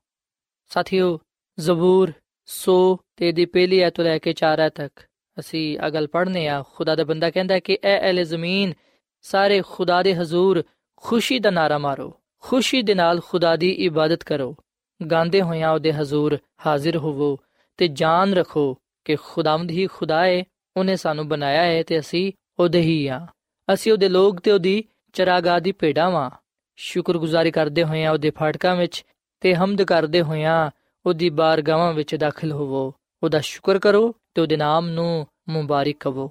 ਸਾਥੀਓ, ਜ਼ਬੂਰ 100 ਤੇ ਦੀ ਪਹਿਲੀ ਐਤ ਲੈ ਕੇ 4 ਐਤ ਤੱਕ ਅਸੀਂ ਅਗਲ ਪੜ੍ਹਨੇ ਆ ਖੁਦਾ ਦਾ ਬੰਦਾ ਕਹਿੰਦਾ ਕਿ ਐ ਅਹਲੇ ਜ਼ਮੀਨ, ਸਾਰੇ ਖੁਦਾ ਦੇ ਹਜ਼ੂਰ ਖੁਸ਼ੀ ਦਾ ਨਾਰਾ ਮਾਰੋ। ਖੁਸ਼ੀ ਦੇ ਨਾਲ ਖੁਦਾ ਦੀ ਇਬਾਦਤ ਕਰੋ। ਗਾਉਂਦੇ ਹੋਇਆਂ ਉਹਦੇ ਹਜ਼ੂਰ ਹਾਜ਼ਰ ਹੋਵੋ ਤੇ ਜਾਨ ਰੱਖੋ ਕਿ ਖੁਦਾਵੰਦ ਹੀ ਖੁਦਾ ਏ, ਉਹਨੇ ਸਾਨੂੰ ਬਣਾਇਆ ਹੈ ਤੇ ਅਸੀਂ ਉਹਦੇ ਹੀ ਆ ਅਸੀਂ ਉਹਦੇ ਲੋਕ ਤੇ ਉਹਦੀ ਚਰਾਗਾਹ ਦੀ ਭੇਡਾਂ ਵਾਂ ਸ਼ੁਕਰਗੁਜ਼ਾਰੀ ਕਰਦੇ ਹੋਇਆਂ ਉਹਦੇ ਫਾਟਕਾਂ ਵਿੱਚ ਤੇ ਹਮਦ ਕਰਦੇ ਹੋਇਆਂ ਉਹਦੀ ਬਾਰਗਾਹਾਂ ਵਿੱਚ ਦਾਖਲ ਹੋਵੋ। ਉਹਦਾ ਸ਼ੁਕਰ ਕਰੋ ਤੇ ਉਹਦੇ ਨਾਮ ਨੂੰ ਮੁਬਾਰਕ ਕਹੋ।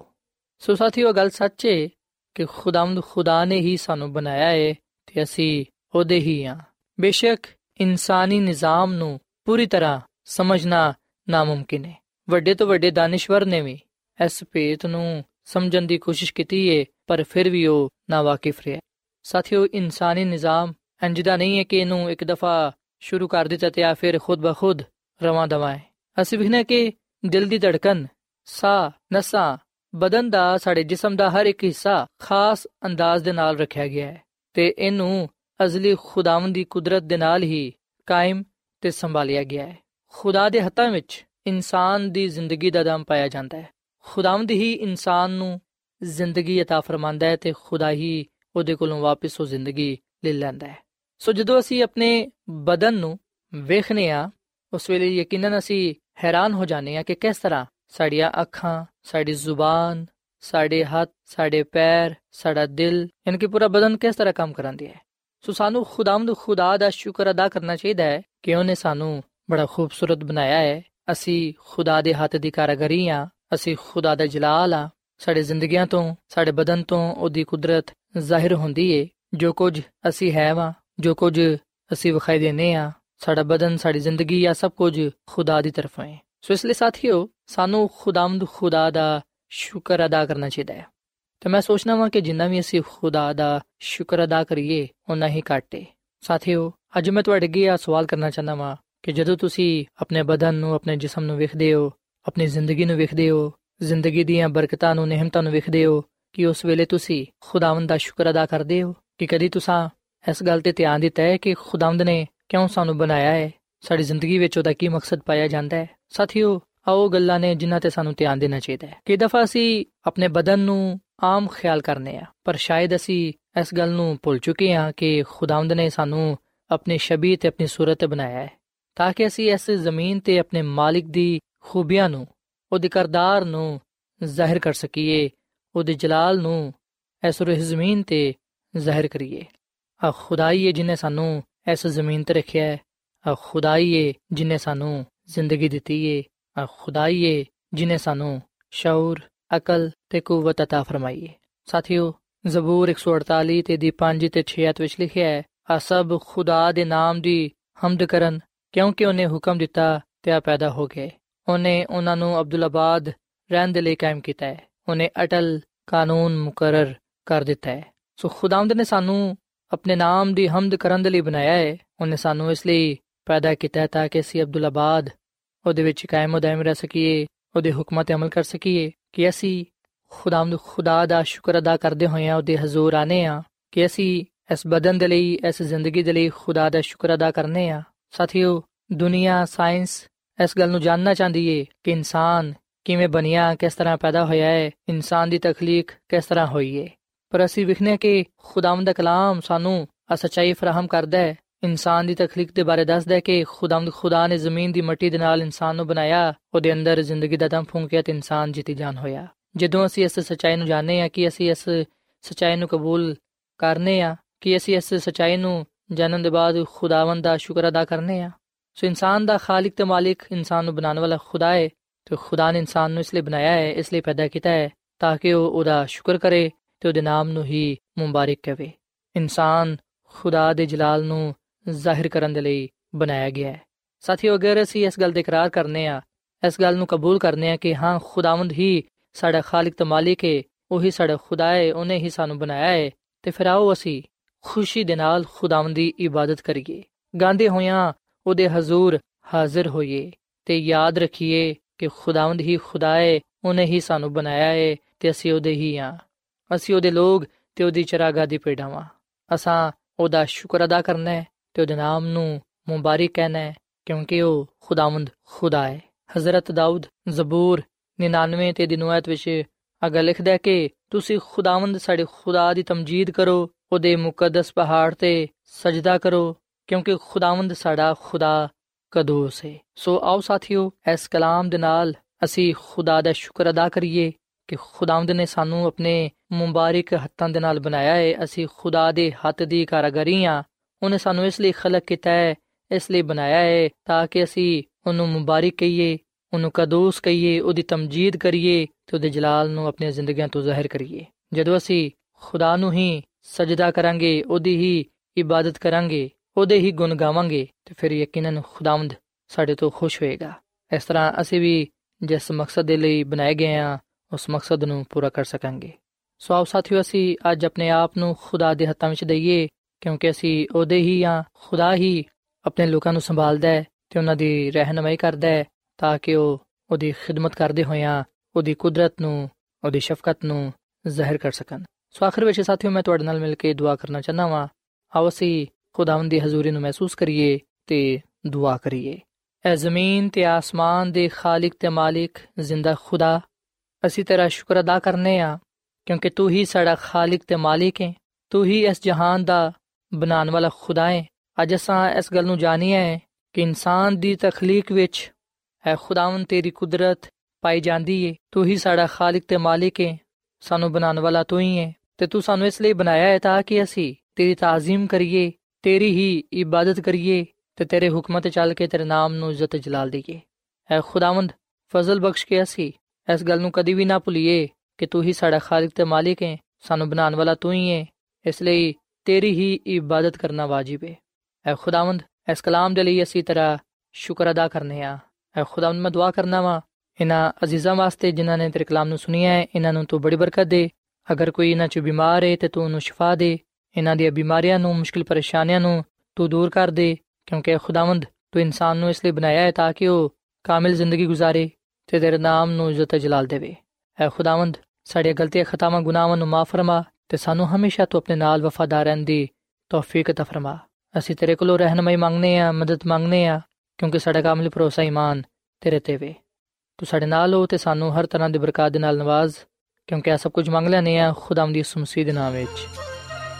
ਸੋ ਸਾਥੀਓ ਗੱਲ ਸੱਚ ਹੈ ਕਿ ਖੁਦਾਵੰਦ ਖੁਦਾ ਨੇ ਹੀ ਸਾਨੂੰ ਬਣਾਇਆ ਹੈ ਤੇ ਅਸੀਂ ਉਹਦੇ ਹੀ ਹਾਂ ਬੇਸ਼ੱਕ ਇਨਸਾਨੀ ਨਿਜ਼ਾਮ ਨੂੰ ਪੂਰੀ ਤਰ੍ਹਾਂ ਸਮਝਣਾ ਨਾਮੁਮਕਿਨ ਹੈ ਵੱਡੇ ਤੋਂ ਵੱਡੇ ਦਾਨਿਸ਼ਵਰ ਨੇ ਵੀ ਇਸ ਭੇਤ ਨੂੰ ਸਮਝਣ ਦੀ ਕੋਸ਼ਿਸ਼ ਕੀਤੀ ਹੈ ਪਰ ਫਿਰ ਵੀ ਉਹ ਨਾ ਵਾਕਿਫ ਰਿਹਾ। ਸਾਥੀਓ, ਇਨਸਾਨੀ ਨਿਜ਼ਾਮ ਅੰਜਦਾ ਨਹੀਂ ਹੈ ਕਿ ਇਹਨੂੰ ਇੱਕ ਦਫਾ ਸ਼ੁਰੂ ਕਰ ਦਿੱਤਾ ਤੇ ਆ ਫਿਰ ਖੁਦ ਬਖੁਦ ਰਵਾਂ ਦਵਾ ਹੈ ਅਸੀਂ ਵਿਖਨੇ ਕਿ ਦਿਲ ਦੀ ਧੜਕਨ, ਸਾਹ, ਨਸਾਂ, ਬਦਨ ਦਾ ਸਾਡੇ ਜਿਸਮ ਦਾ ਹਰ ਇੱਕ ਹਿੱਸਾ ਖਾਸ ਅੰਦਾਜ਼ ਦੇ ਨਾਲ ਰੱਖਿਆ ਗਿਆ ਹੈ ਤੇ ਇਹਨੂੰ ਅਜ਼ਲੀ ਖੁਦਾਵੰਦ ਦੀ ਕੁਦਰਤ ਦੇ ਨਾਲ ਹੀ ਕਾਇਮ ਤੇ ਸੰਭਾਲਿਆ ਗਿਆ ਹੈ। ਖੁਦਾ ਦੇ ਹੱਥਾਂ ਵਿੱਚ ਇਨਸਾਨ ਦੀ ਜ਼ਿੰਦਗੀ ਦਾ ਦਮ ਪਾਇਆ ਜਾਂਦਾ ਹੈ। ਖੁਦਾਵੰਦ ਹੀ ਇਨਸਾਨ ਨੂੰ ਜ਼ਿੰਦਗੀ عطا ਫਰਮਾਂਦਾ ਹੈ ਤੇ ਖੁਦਾ ਹੀ ਉਹਦੇ ਕੋਲੋਂ ਵਾਪਸ ਉਹ ਜ਼ਿੰਦਗੀ ਲੈ ਲੈਂਦਾ ਹੈ ਸੋ ਜਦੋਂ ਅਸੀਂ ਆਪਣੇ ਬਦਨ ਨੂੰ ਵੇਖਨੇ ਆ ਉਸ ਵੇਲੇ ਯਕੀਨਨ ਅਸੀਂ ਹੈਰਾਨ ਹੋ ਜਾਂਦੇ ਆ ਕਿ ਕਿਸ ਤਰ੍ਹਾਂ ਸਾਡੀਆਂ ਅੱਖਾਂ ਸਾਡੀ ਜ਼ੁਬਾਨ ਸਾਡੇ ਹੱਥ ਸਾਡੇ ਪੈਰ ਸਾਡਾ ਦਿਲ ਯਾਨੀ ਕਿ ਪੂਰਾ ਬਦਨ ਕਿਸ ਤਰ੍ਹਾਂ ਕੰਮ ਕਰਾਂਦੀ ਹੈ ਸੋ ਸਾਨੂੰ ਖੁਦਾਵੰਦ ਖੁਦਾ ਦਾ ਸ਼ੁਕਰ ਅਦਾ ਕਰਨਾ ਚਾਹੀਦਾ ਹੈ ਕਿ ਉਹਨੇ ਸਾਨੂੰ ਬੜਾ ਖੂਬਸੂਰਤ ਬਣਾਇਆ ਹੈ ਅਸੀਂ ਖੁਦਾ ਦੇ ਹੱਥ ਦੀ ਕਾਰਗਰੀ ਆ ਅਸੀਂ ਖੁਦਾ ਦਾ ਜਲਾਲ ਆ। ਸਾਡੇ ਜ਼ਿੰਦਗੀਆਂ ਤੋਂ, ਸਾਡੇ ਬਦਨ ਤੋਂ ਉਹਦੀ ਕੁਦਰਤ ਜ਼ਾਹਿਰ ਹੁੰਦੀ ਏ। ਜੋ ਕੁਝ ਅਸੀਂ ਹੈ ਵਾ, ਜੋ ਕੁਝ ਅਸੀਂ ਵਿਖਾਈ ਦਿੰਨੇ ਆ, ਸਾਡਾ ਬਦਨ, ਸਾਡੀ ਜ਼ਿੰਦਗੀ ਆ, ਸਭ ਕੁਝ ਖੁਦਾ ਦੀ ਤਰਫੋਂ ਹੈ ਸੋ ਇਸ ਲਈ ਸਾਥੀਓ, ਸਾਨੂੰ ਖੁਦਾਵੰਦ ਖੁਦਾ ਦਾ ਸ਼ੁਕਰ ਅਦਾ ਕਰਨਾ ਚਾਹੀਦਾ ਹੈ। ਤੇ ਮੈਂ ਸੋਚਣਾ ਵਾਂ ਕਿ ਜਿੰਨਾ ਵੀ ਅਸੀਂ ਖੁਦਾ ਦਾ ਸ਼ੁਕਰ ਅਦਾ ਕਰੀਏ ਉਨਾ ਹੀ ਘਾਟੇ ਸਾਥੀਓ, ਅੱਜ ਮੈਂ ਤੁਹਾਡੇ ਅੱਗੇ ਆ ਸਵਾਲ ਕਰਨਾ ਚਾਹੁੰਦਾ ਵਾਂ ਕਿ ਜਦੋਂ ਤੁਸੀਂ ਆਪਣੇ ਬਦਨ ਨੂੰ, ਆਪਣੇ ਜਿਸਮ ਨੂੰ ਵੇਖਦੇ ਹੋ ਆਪਣੀ ਜ਼ਿੰਦਗੀ ਨੂੰ ਵੇਖਦੇ ਹੋ, ਜ਼ਿੰਦਗੀ ਦੀਆਂ ਬਰਕਤਾਂ ਨੂੰ, ਨਿਹਮਤਾਂ ਨੂੰ ਵੇਖਦੇ ਹੋ, ਕਿ ਉਸ ਵੇਲੇ ਤੁਸੀਂ ਖੁਦਾਵੰਦ ਦਾ ਸ਼ੁਕਰ ਅਦਾ ਕਰਦੇ ਹੋ, ਕਿ ਕਦੀ ਤੁਸੀਂ ਇਸ ਗੱਲ ਤੇ ਧਿਆਨ ਦਿੱਤਾ ਹੈ ਕਿ ਖੁਦਾਵੰਦ ਨੇ ਕਿਉਂ ਸਾਨੂੰ ਬਣਾਇਆ ਹੈ? ਸਾਡੀ ਜ਼ਿੰਦਗੀ ਵਿੱਚ ਉਹਦਾ ਕੀ ਮਕਸਦ ਪਾਇਆ ਜਾਂਦਾ ਹੈ? ਸਾਥੀਓ ਆਓ ਗੱਲਾਂ ਨੇ ਜਿਨ੍ਹਾਂ ਤੇ ਸਾਨੂੰ ਧਿਆਨ ਦੇਣਾ ਚਾਹੀਦਾ ਹੈ। ਕਿ ਦਫਾ ਅਸੀਂ ਆਪਣੇ ਬਦਨ ਨੂੰ ਆਮ ਖਿਆਲ ਕਰਨੇ ਆ, ਪਰ ਸ਼ਾਇਦ ਅਸੀਂ ਇਸ ਗੱਲ ਨੂੰ ਭੁੱਲ ਚੁੱਕੇ ਹਾਂ ਕਿ ਖੁਦਾਵੰਦ ਨੇ ਸਾਨੂੰ ਆਪਣੀ ਸ਼ਬੀਹ ਤੇ ਆਪਣੀ ਸੂਰਤ ਤੇ ਬਣਾਇਆ ਹੈ, ਤਾਂ ਕਿ ਅਸੀਂ ਇਸ ਜ਼ਮੀਨ ਤੇ ਆਪਣੇ ਮਾਲਿਕ ਦੀ ਖੂਬੀਆਂ ਨੂੰ ਉਹਦੇ ਕਰਦਾਰ ਨੂੰ ਜ਼ਾਹਿਰ ਕਰ ਸਕੀਏ ਉਹਦੇ ਜਲਾਲ ਨੂੰ ਇਸ ਰੂਹ ਜ਼ਮੀਨ ਤੇ ਜ਼ਾਹਿਰ ਕਰੀਏ ਆ ਖੁਦਾਈ ਹੈ ਜਿਨੇ ਸਾਨੂੰ ਇਸ ਜ਼ਮੀਨ ਤੇ ਰੱਖਿਆ ਹੈ ਆ ਖੁਦਾਈ ਹੈ ਜਿਨੇ ਸਾਨੂੰ ਜ਼ਿੰਦਗੀ ਦਿੱਤੀ ਹੈ ਆ ਖੁਦਾਈ ਹੈ ਜਿਨੇ ਸਾਨੂੰ ਸ਼ੌਰ ਅਕਲ ਤੇ ਕੂਵਤ عطا ਫਰਮਾਈ ਹੈ ਸਾਥੀਓ ਜ਼ਬੂਰ 148 ਤੇ ਦੀ 5 ਤੇ 6 ਵਿੱਚ ਲਿਖਿਆ ਹੈ ਆ ਸਭ ਖੁਦਾ ਦੇ ਨਾਮ ਦੀ ਹਮਦ ਕਰਨ ਕਿਉਂਕਿ ਉਹਨੇ ਹੁਕਮ ਦਿੱਤਾ ਤੇ ਆ ਪੈਦਾ ਹੋ ਗਏ ਉਹਨੇ ਉਹਨਾਂ ਨੂੰ ਅਬਦੁੱਲਾਬਾਦ ਰਹਿਣ ਦੇ ਲਈ ਕਾਇਮ ਕੀਤਾ ਹੈ। ਉਹਨੇ ਅਟਲ ਕਾਨੂੰਨ ਮੁਕਰਰ ਕਰ ਦਿੱਤਾ ਹੈ। ਸੋ ਖੁਦਾਵੰਦ ਨੇ ਸਾਨੂੰ ਆਪਣੇ ਨਾਮ ਦੀ ਹਮਦ ਕਰਨ ਦੇ ਲਈ ਬਣਾਇਆ ਹੈ। ਉਹਨੇ ਸਾਨੂੰ ਇਸ ਲਈ ਪੈਦਾ ਕੀਤਾ ਤਾਂ ਕਿ ਅਸੀਂ ਅਬਦੁੱਲਾਬਾਦ ਉਹਦੇ ਵਿੱਚ ਕਾਇਮ ਉਦਾਇਮ ਰਹਿ ਸਕੀਏ, ਉਹਦੇ ਹੁਕਮਾਂ ਤੇ ਅਮਲ ਕਰ ਸਕੀਏ ਕਿ ਅਸੀਂ ਖੁਦਾਵੰਦ ਖੁਦਾ ਦਾ ਸ਼ੁਕਰ ਅਦਾ ਕਰਦੇ ਹੋਏ ਆ ਉਹਦੇ ਹਜ਼ੂਰ ਆਨੇ ਆ, ਕਿ ਅਸੀਂ ਇਸ ਬਦਨ ਦੇ ਲਈ, ਇਸ ਜ਼ਿੰਦਗੀ ਦੇ ਲਈ ਖੁਦਾ ਦਾ ਸ਼ੁਕਰ ਅਦਾ ਕਰਨੇ ਆ। ਸਾਥੀਓ, ਦੁਨੀਆ, ਸਾਇੰਸ ਇਸ ਗੱਲ ਨੂੰ ਜਾਨਣਾ ਚਾਹੁੰਦੀ ਏ ਕਿ ਇਨਸਾਨ ਕਿਵੇਂ ਬਣਿਆ, ਕਿਸ ਤਰ੍ਹਾਂ ਪੈਦਾ ਹੋਇਆ ਹੈ, ਇਨਸਾਨ ਦੀ ਤਖਲੀਕ ਕਿਸ ਤਰ੍ਹਾਂ ਹੋਈ ਹੈ ਪਰ ਅਸੀਂ ਵਿਖਨੇ ਕਿ ਖੁਦਾਵੰਦ ਦਾ ਕਲਾਮ ਸਾਨੂੰ ਆ ਸਚਾਈ ਫਰਾਹਮ ਕਰਦਾ ਹੈ। ਇਨਸਾਨ ਦੀ ਤਖਲੀਕ ਦੇ ਬਾਰੇ ਦੱਸਦਾ ਹੈ ਕਿ ਖੁਦਾਵੰਦ ਖੁਦਾ ਨੇ ਜ਼ਮੀਨ ਦੀ ਮਿੱਟੀ ਦੇ ਨਾਲ ਇਨਸਾਨ ਨੂੰ ਬਣਾਇਆ, ਉਹਦੇ ਅੰਦਰ ਜ਼ਿੰਦਗੀ ਦਾ ਦਮ ਫੂੰਕਿਆ ਤੇ ਇਨਸਾਨ ਜਿੱਤੀ ਜਾਨ ਹੋਇਆ। ਜਦੋਂ ਅਸੀਂ ਇਸ ਸਚਾਈ ਨੂੰ ਜਾਣਦੇ ਹਾਂ ਕਿ ਅਸੀਂ ਇਸ ਸਚਾਈ ਨੂੰ ਕਬੂਲ ਕਰਨੇ ਆ ਕਿ ਅਸੀਂ ਇਸ ਸਚਾਈ ਨੂੰ ਜਾਣਨ ਦੇ ਬਾਅਦ ਖੁਦਾਵੰਦ ਦਾ ਸ਼ੁਕਰ ਅਦਾ ਕਰਨੇ ਆ ਸੋ ਇਨਸਾਨ ਦਾ ਖਾਲਕ ਤੇ ਮਾਲਿਕ ਇਨਸਾਨ ਨੂੰ ਬਣਾਉਣ ਵਾਲਾ ਖੁਦਾ ਹੈ ਤੇ ਖੁਦਾ ਨੇ ਇਨਸਾਨ ਨੂੰ ਇਸ ਲਈ ਬਣਾਇਆ ਹੈ ਇਸ ਲਈ ਪੈਦਾ ਕੀਤਾ ਹੈ ਤਾਂ ਕਿ ਉਹ ਉਹਦਾ ਸ਼ੁਕਰ ਕਰੇ ਤੇ ਉਹਦੇ ਨਾਮ ਨੂੰ ਹੀ ਮੁਬਾਰਕ ਕਵੇ ਇਨਸਾਨ ਖੁਦਾ ਦੇ ਜਲਾਲ ਨੂੰ ਜ਼ਾਹਿਰ ਕਰਨ ਦੇ ਲਈ ਬਣਾਇਆ ਗਿਆ ਹੈ ਸਾਥੀਓ ਅਗਰ ਅਸੀਂ ਇਸ ਗੱਲ ਦਾ ਇਕਰਾਰ ਕਰਨੇ ਆ ਇਸ ਗੱਲ ਨੂੰ ਕਬੂਲ ਕਰਨੇ ਆ ਕਿ ਹਾਂ ਖੁਦਾਵੰਦ ਹੀ ਸਾਡਾ ਖਾਲਕ ਤੇ ਮਾਲਿਕ ਹੈ ਉਹੀ ਸਾਡਾ ਖੁਦਾ ਹੈ ਉਹਨੇ ਹੀ ਸਾਨੂੰ ਬਣਾਇਆ ਹੈ ਤੇ ਫਿਰ ਆਓ ਅਸੀਂ ਖੁਸ਼ੀ ਦੇ ਨਾਲ ਖੁਦਾਵੰਦ ਦੀ ਇਬਾਦਤ ਕਰੀਏ ਗਾਂਦੇ ਹੋਇਆਂ ਉਹਦੇ ਹਜ਼ੂਰ ਹਾਜ਼ਰ ਹੋਈਏ ਤੇ ਯਾਦ ਰੱਖੀਏ ਕਿ ਖੁਦਾਵੰਦ ਹੀ ਖੁਦਾ ਹੈ ਉਹਨੇ ਹੀ ਸਾਨੂੰ ਬਣਾਇਆ ਹੈ ਤੇ ਅਸੀਂ ਉਹਦੇ ਹੀ ਆ। ਅਸੀਂ ਉਹਦੇ ਲੋਕ ਤੇ ਉਹਦੀ ਚਰਾਗਾ ਦੀ ਪੇਡਾਵਾਂ ਅਸਾਂ ਉਹਦਾ ਸ਼ੁਕਰ ਅਦਾ ਕਰਨਾ ਹੈ ਤੇ ਉਹਦੇ ਨਾਮ ਨੂੰ ਮੁਬਾਰਕ ਕਹਿਣਾ ਹੈ ਕਿਉਂਕਿ ਉਹ ਖੁਦਾਵੰਦ ਖੁਦਾ ਹੈ ਹਜ਼ਰਤ ਦਾਊਦ ਜ਼ਬੂਰ 99 ਤੇ ਦਿਨਵਾਤ ਵਿੱਚ ਅਗਾ ਲਿਖਦਾ ਕਿ ਤੁਸੀਂ ਖੁਦਾਵੰਦ ਸਾਡੇ ਖੁਦਾ ਦੀ ਤਮਜੀਦ ਕਰੋ, ਉਹਦੇ ਮੁਕੱਦਸ ਪਹਾੜ ਤੇ ਸਜਦਾ ਕਰੋ ਕਿਉਂਕਿ ਖੁਦਾਵੰਦ ਸਾਡਾ ਖੁਦਾ ਕਦੋਸ ਹੈ ਸੋ ਆਓ ਸਾਥੀਓ, ਇਸ ਕਲਾਮ ਦੇ ਨਾਲ ਅਸੀਂ ਖੁਦਾ ਦਾ ਸ਼ੁਕਰ ਅਦਾ ਕਰੀਏ ਕਿ ਖੁਦਾਵੰਦ ਨੇ ਸਾਨੂੰ ਆਪਣੇ ਮੁਬਾਰਕ ਹੱਥਾਂ ਦੇ ਨਾਲ ਬਣਾਇਆ ਹੈ ਅਸੀਂ ਖੁਦਾ ਦੇ ਹੱਥ ਦੀ ਕਾਰਗਰੀ ਆ। ਉਹਨੇ ਸਾਨੂੰ ਇਸ ਲਈ ਖਲਕ ਕੀਤਾ ਹੈ ਇਸ ਲਈ ਬਣਾਇਆ ਹੈ ਤਾਂ ਕਿ ਅਸੀਂ ਉਹਨੂੰ ਮੁਬਾਰਕ ਕਹੀਏ, ਉਹਨੂੰ ਕਦੋਸ ਕਹੀਏ, ਉਹਦੀ ਤਮਜੀਦ ਕਰੀਏ ਤੇ ਉਹਦੇ ਜਲਾਲ ਨੂੰ ਆਪਣੀਆਂ ਜ਼ਿੰਦਗੀਆਂ ਤੋਂ ਜ਼ਾਹਿਰ ਕਰੀਏ। ਜਦੋਂ ਅਸੀਂ ਖੁਦਾ ਨੂੰ ਹੀ ਸਜਦਾ ਕਰਾਂਗੇ, ਉਹਦੀ ਹੀ ਇਬਾਦਤ ਕਰਾਂਗੇ ਉਹਦੇ ਹੀ ਗੁਣ ਗਾਵਾਂਗੇ ਤੇ ਫਿਰ ਯਕੀਨਨ ਖੁਦਾਵੰਦ ਸਾਡੇ ਤੋਂ ਖੁਸ਼ ਹੋਏਗਾ। ਇਸ ਤਰ੍ਹਾਂ ਅਸੀਂ ਵੀ ਜਿਸ ਮਕਸਦ ਦੇ ਲਈ ਬਣਾਏ ਗਏ ਆ ਉਸ ਮਕਸਦ ਨੂੰ ਪੂਰਾ ਕਰ ਸਕਾਂਗੇ। ਸੋ ਆਓ ਸਾਥੀਓ, ਅਸੀਂ ਅੱਜ ਆਪਣੇ ਆਪ ਨੂੰ ਖੁਦਾ ਦੇ ਹੱਥਾਂ ਵਿੱਚ ਦਈਏ, ਕਿਉਂਕਿ ਅਸੀਂ ਉਹਦੇ ਹੀ ਆ ਖੁਦਾ ਹੀ ਆਪਣੇ ਲੋਕਾਂ ਨੂੰ ਸੰਭਾਲਦਾ ਹੈ ਤੇ ਉਹਨਾਂ ਦੀ ਰਹਿਨਮਾਈ ਕਰਦਾ ਹੈ, ਤਾਂ ਕਿ ਉਹ ਉਹਦੀ ਖਿਦਮਤ ਕਰਦੇ ਹੋਇਆਂ ਉਹਦੀ ਕੁਦਰਤ ਨੂੰ, ਉਹਦੀ ਸ਼ਫਕਤ ਨੂੰ ਜ਼ਾਹਿਰ ਕਰ ਸਕਣ। ਸੋ ਆਖਰ ਵਿੱਚ ਸਾਥੀਓ, ਮੈਂ ਤੁਹਾਡੇ ਨਾਲ ਮਿਲ ਕੇ ਦੁਆ ਕਰਨਾ ਚਾਹਨਾ ਵਾਂ। ਆਓ ਅਸੀਂ ਖੁਦਾਵੰਦ ਦੀ ਹਜ਼ੂਰੀ ਨੂੰ ਮਹਿਸੂਸ ਕਰੀਏ ਤੇ ਦੁਆ ਕਰੀਏ। ਐ ਜ਼ਮੀਨ ਤੇ ਆਸਮਾਨ ਦੇ ਖਾਲਕ ਤੇ ਮਾਲਿਕ ਜ਼ਿੰਦਾ ਖੁਦਾ, ਅਸੀਂ ਤੇਰਾ ਸ਼ੁਕਰ ਅਦਾ ਕਰਨੇ ਆ, ਕਿਉਂਕਿ ਤੂੰ ਹੀ ਸਾਡਾ ਖਾਲਕ ਤੇ ਮਾਲਿਕ ਹੈ ਤੂੰ ਹੀ ਇਸ ਜਹਾਨ ਦਾ ਬਣਾਉਣ ਵਾਲਾ ਖੁਦਾ ਹੈ ਅੱਜ ਅਸਾਂ ਇਸ ਗੱਲ ਨੂੰ ਜਾਣਿਆ ਹੈ ਕਿ ਇਨਸਾਨ ਦੀ ਤਖਲੀਕ ਵਿੱਚ ਹੈ ਖੁਦਾਵੰ ਤੇਰੀ ਕੁਦਰਤ ਪਾਈ ਜਾਂਦੀ ਏ, ਤੂੰ ਹੀ ਸਾਡਾ ਖਾਲਕ ਤੇ ਮਾਲਿਕ ਏ, ਸਾਨੂੰ ਬਣਾਉਣ ਵਾਲਾ ਤੂੰ ਹੀ ਹੈ ਤੇ ਤੂੰ ਸਾਨੂੰ ਇਸ ਲਈ ਬਣਾਇਆ ਹੈ ਤਾਂ ਕਿ ਅਸੀਂ ਤੇਰੀ ਤਾਜ਼ੀਮ ਕਰੀਏ ਤੇਰੀ ਹੀ ਇਬਾਦਤ ਕਰੀਏ ਤੇ ਤੇਰੇ ਹੁਕਮ ਤੇ ਚੱਲ ਕੇ ਤੇਰੇ ਨਾਮ ਨੂੰ ਇੱਜ਼ਤ ਜਲਾਲ ਦਈਏ। ਐ ਖੁਦਾਵੰਦ, ਫਜ਼ਲ ਬਖਸ਼ ਕੇ ਅਸੀਂ ਇਸ ਗੱਲ ਨੂੰ ਕਦੀ ਵੀ ਨਾ ਭੁੱਲੀਏ ਕਿ ਤੂੰ ਹੀ ਸਾਡਾ ਖਾਲਕ ਤੇ ਮਾਲਿਕ ਹੈ, ਸਾਨੂੰ ਬਣਾਉਣ ਵਾਲਾ ਤੂੰ ਹੀ ਹੈ। ਇਸ ਲਈ ਤੇਰੀ ਹੀ ਇਬਾਦਤ ਕਰਨਾ ਵਾਜਿਬ ਹੈ। ਐ ਖੁਦਾਵੰਦ, ਇਸ ਕਲਾਮ ਦੇ ਲਈ ਅਸੀਂ ਤੇਰਾ ਸ਼ੁਕਰ ਅਦਾ ਕਰਨੇ ਆ। ਐ ਖੁਦਾਵੰਦ, ਮੈਂ ਦੁਆ ਕਰਨਾ ਵਾ ਇਹਨਾਂ ਅਜ਼ੀਜ਼ਾਂ ਵਾਸਤੇ ਜਿਨ੍ਹਾਂ ਨੇ ਤੇਰੇ ਕਲਾਮ ਨੂੰ ਸੁਨਿਆ ਹੈ ਇਹਨਾਂ ਨੂੰ ਤੂੰ ਬੜੀ ਬਰਕਤ ਦੇ। ਅਗਰ ਕੋਈ ਇਹਨਾਂ ਚ ਬਿਮਾਰ ਹੈ ਤੇ ਤੂੰ ਉਹਨੂੰ ਸ਼ਿਫਾ ਦੇ। ਇਹਨਾਂ ਦੀਆਂ ਬਿਮਾਰੀਆਂ ਨੂੰ ਮੁਸ਼ਕਿਲ ਪਰੇਸ਼ਾਨੀਆਂ ਨੂੰ ਤੂੰ ਦੂਰ ਕਰ ਦੇ ਕਿਉਂਕਿ ਖੁਦਾਵੰਦ ਤੂੰ ਇਨਸਾਨ ਨੂੰ ਇਸ ਲਈ ਬਣਾਇਆ ਹੈ ਤਾਂ ਕਿ ਉਹ ਕਾਮਿਲ ਜ਼ਿੰਦਗੀ ਗੁਜ਼ਾਰੇ ਤੇ ਤੇਰੇ ਨਾਮ ਨੂੰ ਇੱਜ਼ਤ ਜਲਾਲ ਦੇਵੇ ਐ ਖੁਦਾਵੰਦ ਸਾਡੀਆਂ ਗਲਤੀਆਂ ਖਤਾਵਾਂ ਗੁਨਾਹਾਂ ਨੂੰ ਮਾਫ ਫਰਮਾ ਤੇ ਸਾਨੂੰ ਹਮੇਸ਼ਾ ਤੂੰ ਆਪਣੇ ਨਾਲ ਵਫਾਦਾਰ ਰਹਿਣ ਦੀ ਤੌਫੀਕ عطا ਫਰਮਾ ਅਸੀਂ ਤੇਰੇ ਕੋਲੋਂ ਰਹਿਨਮਾਈ ਮੰਗਨੇ ਆ ਮਦਦ ਮੰਗਨੇ ਆ ਕਿਉਂਕਿ ਸਾਡਾ ਕਾਮਿਲ ਭਰੋਸਾ ਈਮਾਨ ਤੇਰੇ ਤੇ ਵੇ ਤੂੰ ਸਾਡੇ ਨਾਲ ਹੋ ਤੇ ਸਾਨੂੰ ਹਰ ਤਰ੍ਹਾਂ ਦੀ ਬਰਕਤ ਦੇ ਨਾਲ ਨਵਾਜ਼ ਕਿਉਂਕਿ ਇਹ ਸਭ ਕੁਝ ਮੰਗ ਲੈਨੇ ਆ ਖੁਦਾਮ ਦੀ ਸੁਮਸੀ ਦੇ ਨਾਮ ਵਿੱਚ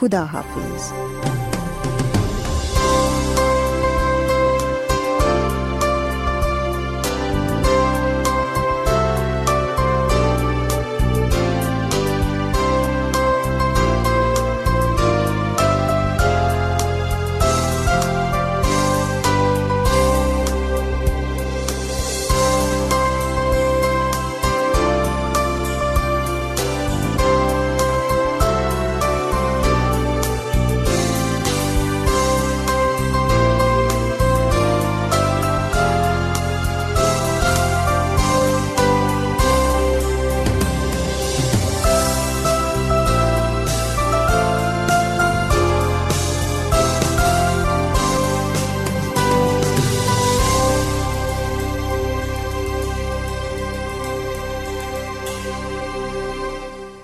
ਖੁਦਾ ਹਾਫਿਜ਼।